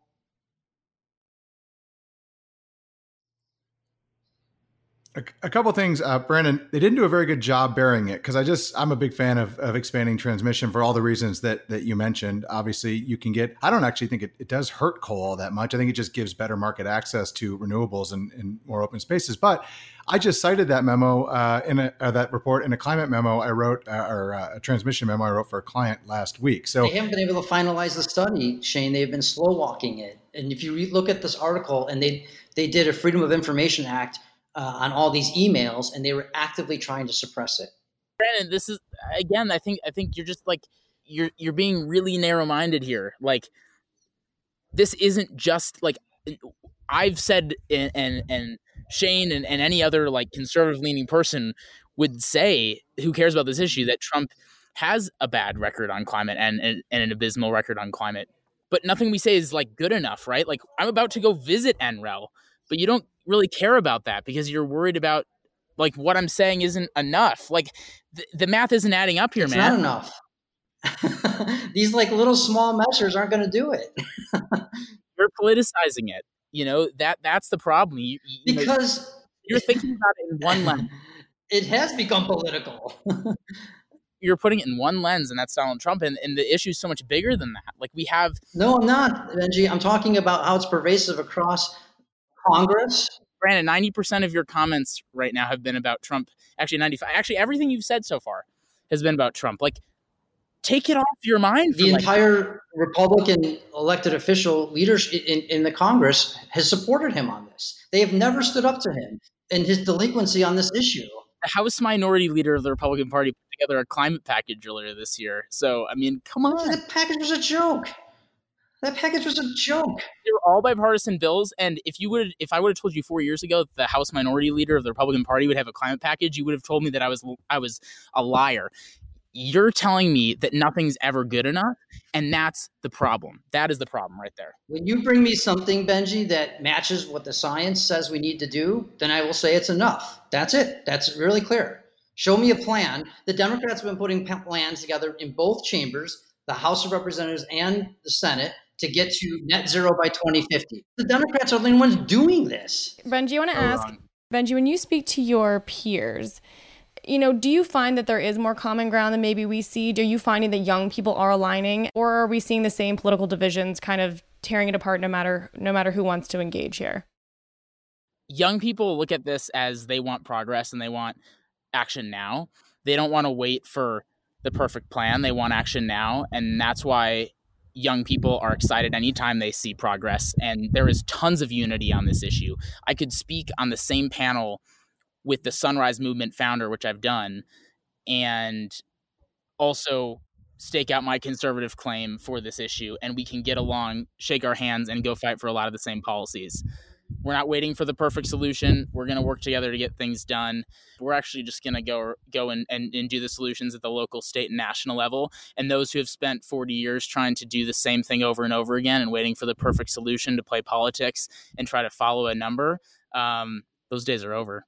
A, a couple things, uh, Brandon. They didn't do a very good job burying it because I just I'm a big fan of, of expanding transmission for all the reasons that that you mentioned. Obviously, you can get. I don't actually think it, it does hurt coal all that much. I think it just gives better market access to renewables and, and more open spaces. But I just cited that memo uh, in a, uh, that report in a climate memo I wrote uh, or uh, a transmission memo I wrote for a client last week. So they haven't been able to finalize the study, Shane. They've been slow walking it. And if you re- look at this article, and they they did a Freedom of Information Act uh, on all these emails, and they were actively trying to suppress it. Brandon, this is again. I think I think you're just like you're you're being really narrow minded here. Like this isn't just like I've said and and, and Shane and, and any other like conservative leaning person would say who cares about this issue that Trump has a bad record on climate and, and, and an abysmal record on climate. But nothing we say is like good enough, right? Like I'm about to go visit NREL, but you don't really care about that because you're worried about like what I'm saying isn't enough. Like th- the math isn't adding up here, it's man. Not enough. These like little small measures aren't going to do it. you're politicizing it. You know that that's the problem. You, you because know, you're thinking about it in one lens. it has become political. you're putting it in one lens, and that's Donald Trump, and, and the issue is so much bigger than that. Like we have. No, I'm not, Benji. I'm talking about how it's pervasive across Congress. Brandon, ninety percent of your comments right now have been about Trump. Actually, ninety-five. Actually, everything you've said so far has been about Trump. Like take it off your mind. The entire Republican elected official leadership in, in the Congress has supported him on this. They have never stood up to him and his delinquency on this issue. The House Minority Leader of the Republican Party put together a climate package earlier this year. So, I mean, come on. The package was a joke. That package was a joke. They were all bipartisan bills, and if you would, if I would have told you four years ago that the House Minority Leader of the Republican Party would have a climate package, you would have told me that I was I was a liar. You're telling me that nothing's ever good enough and that's the problem. That is the problem right there. When you bring me something benji that matches what the science says we need to do then i will say it's enough. That's it. That's really clear. Show me a plan. The democrats have been putting plans together in both chambers the house of representatives and the senate to get to net zero by 2050 the democrats are the only ones doing this benji i want to ask benji when you speak to your peers you know, do you find that there is more common ground than maybe we see? Do you finding that young people are aligning, or are we seeing the same political divisions kind of tearing it apart no matter no matter who wants to engage here? Young people look at this as they want progress and they want action now. They don't want to wait for the perfect plan. They want action now, and that's why young people are excited anytime they see progress and there is tons of unity on this issue. I could speak on the same panel with the Sunrise Movement founder, which I've done, and also stake out my conservative claim for this issue. And we can get along, shake our hands, and go fight for a lot of the same policies. We're not waiting for the perfect solution. We're going to work together to get things done. We're actually just going to go go and, and, and do the solutions at the local, state, and national level. And those who have spent 40 years trying to do the same thing over and over again and waiting for the perfect solution to play politics and try to follow a number, um, those days are over.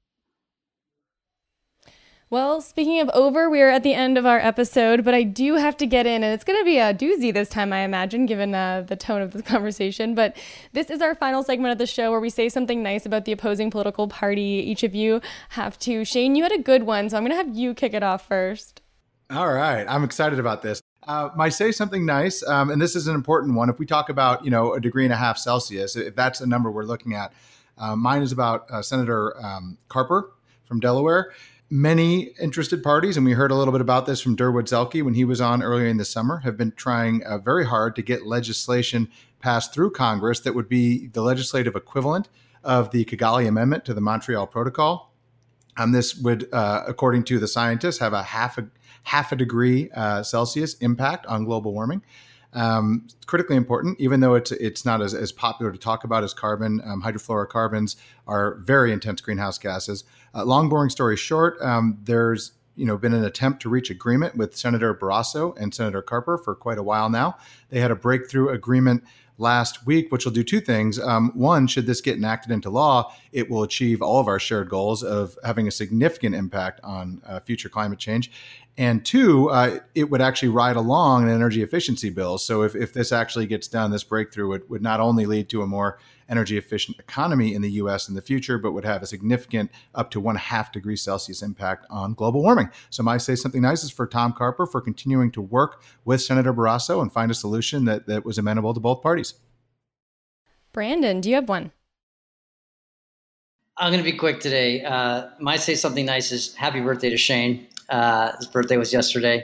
Well, speaking of over, we are at the end of our episode, but I do have to get in, and it's going to be a doozy this time, I imagine, given uh, the tone of the conversation. But this is our final segment of the show where we say something nice about the opposing political party. Each of you have to. Shane, you had a good one, so I'm going to have you kick it off first. All right. I'm excited about this. Uh, my say something nice, um, and this is an important one. If we talk about, you know, a degree and a half Celsius, if that's a number we're looking at, uh, mine is about uh, Senator um, Carper from Delaware many interested parties, and we heard a little bit about this from Durwood Zaelke when he was on earlier in the summer, have been trying uh, very hard to get legislation passed through Congress that would be the legislative equivalent of the Kigali Amendment to the Montreal Protocol. And this would, uh, according to the scientists, have a half a half a degree uh, Celsius impact on global warming. Um, critically important, even though it's it's not as, as popular to talk about as carbon. Um, hydrofluorocarbons are very intense greenhouse gases. Uh, long, boring story short, um, there's you know been an attempt to reach agreement with Senator Barrasso and Senator Carper for quite a while now. They had a breakthrough agreement last week, which will do two things. Um, one, should this get enacted into law, it will achieve all of our shared goals of having a significant impact on uh, future climate change. And two, uh, it would actually ride along an energy efficiency bill. So if, if this actually gets done, this breakthrough would, would not only lead to a more energy efficient economy in the US in the future, but would have a significant up to one half degree Celsius impact on global warming. So my say something nice is for Tom Carper for continuing to work with Senator Barrasso and find a solution that, that was amenable to both parties. Brandon, do you have one? I'm going to be quick today. Uh, my say something nice is happy birthday to Shane. Uh, his birthday was yesterday.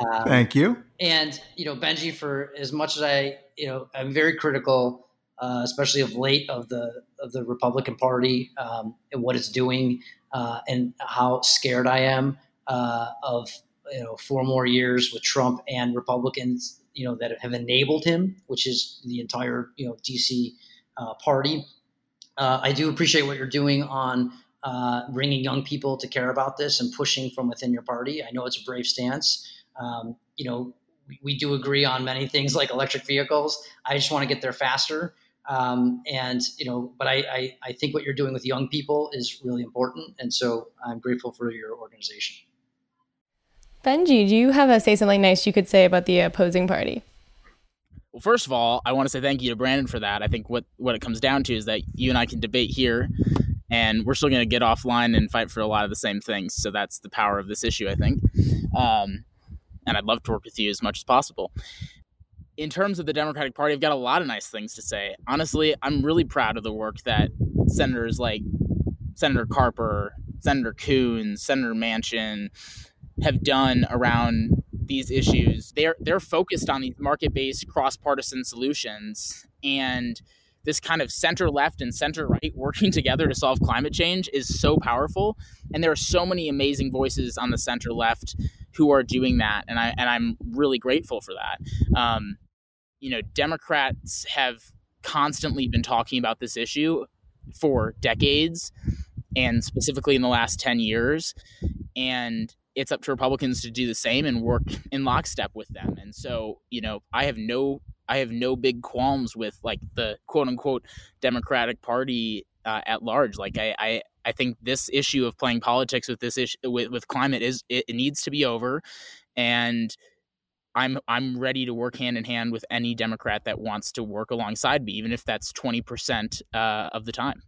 Um, Thank you. And you know, Benji, for as much as I, you know, I'm very critical, uh, especially of late, of the of the Republican Party um, and what it's doing, uh, and how scared I am uh, of you know four more years with Trump and Republicans, you know, that have enabled him, which is the entire you know DC uh, party. Uh, I do appreciate what you're doing on uh, bringing young people to care about this and pushing from within your party. I know it's a brave stance. Um, you know, we, we, do agree on many things like electric vehicles. I just want to get there faster. Um, and you know, but I, I, I think what you're doing with young people is really important, and so I'm grateful for your organization. Benji, do you have a say something nice you could say about the opposing party? Well, first of all, I want to say thank you to Brandon for that. I think what what it comes down to is that you and I can debate here and we're still going to get offline and fight for a lot of the same things. So that's the power of this issue, I think. Um, and I'd love to work with you as much as possible. In terms of the Democratic Party, I've got a lot of nice things to say. Honestly, I'm really proud of the work that senators like Senator Carper, Senator Coons, Senator Manchin have done around these issues. They're they're focused on these market-based cross-partisan solutions and this kind of center left and center right working together to solve climate change is so powerful and there are so many amazing voices on the center left who are doing that and i and i'm really grateful for that um, you know democrats have constantly been talking about this issue for decades and specifically in the last 10 years. And it's up to republicans to do the same and work in lockstep with them. And so you know i have no I have no big qualms with like the quote unquote Democratic Party uh, at large. Like I, I, I think this issue of playing politics with this issue with, with climate is it, it needs to be over, and I'm I'm ready to work hand in hand with any Democrat that wants to work alongside me, even if that's twenty percent uh, of the time.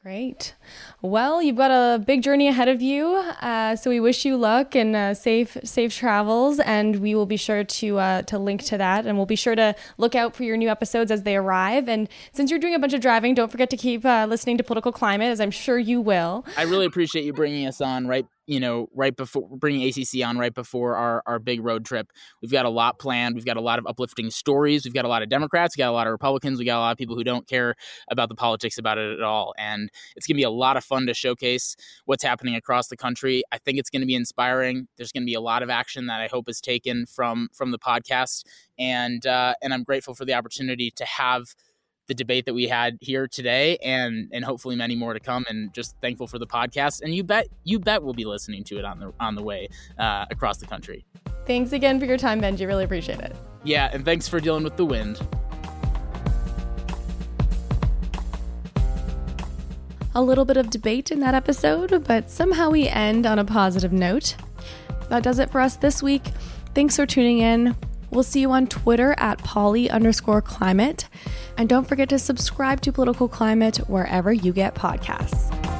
Great. Well, you've got a big journey ahead of you, uh, so we wish you luck and uh, safe safe travels. And we will be sure to uh, to link to that, and we'll be sure to look out for your new episodes as they arrive. And since you're doing a bunch of driving, don't forget to keep uh, listening to Political Climate, as I'm sure you will. I really appreciate you bringing us on right you know, right before bringing ACC on right before our, our big road trip. We've got a lot planned. We've got a lot of uplifting stories. We've got a lot of Democrats. We got a lot of Republicans. We got a lot of people who don't care about the politics about it at all. And it's going to be a lot of fun to showcase what's happening across the country. I think it's going to be inspiring. There's going to be a lot of action that I hope is taken from from the podcast. And uh, and I'm grateful for the opportunity to have the debate that we had here today and and hopefully many more to come and just thankful for the podcast. And you bet you bet we'll be listening to it on the on the way uh, across the country. Thanks again for your time benji. Really appreciate it. Yeah and thanks for dealing with the wind. A little bit of debate in that episode but somehow we end on a positive note. That does it for us this week. Thanks for tuning in We'll see you on Twitter at Poli underscore climate. And don't forget to subscribe to Political Climate wherever you get podcasts.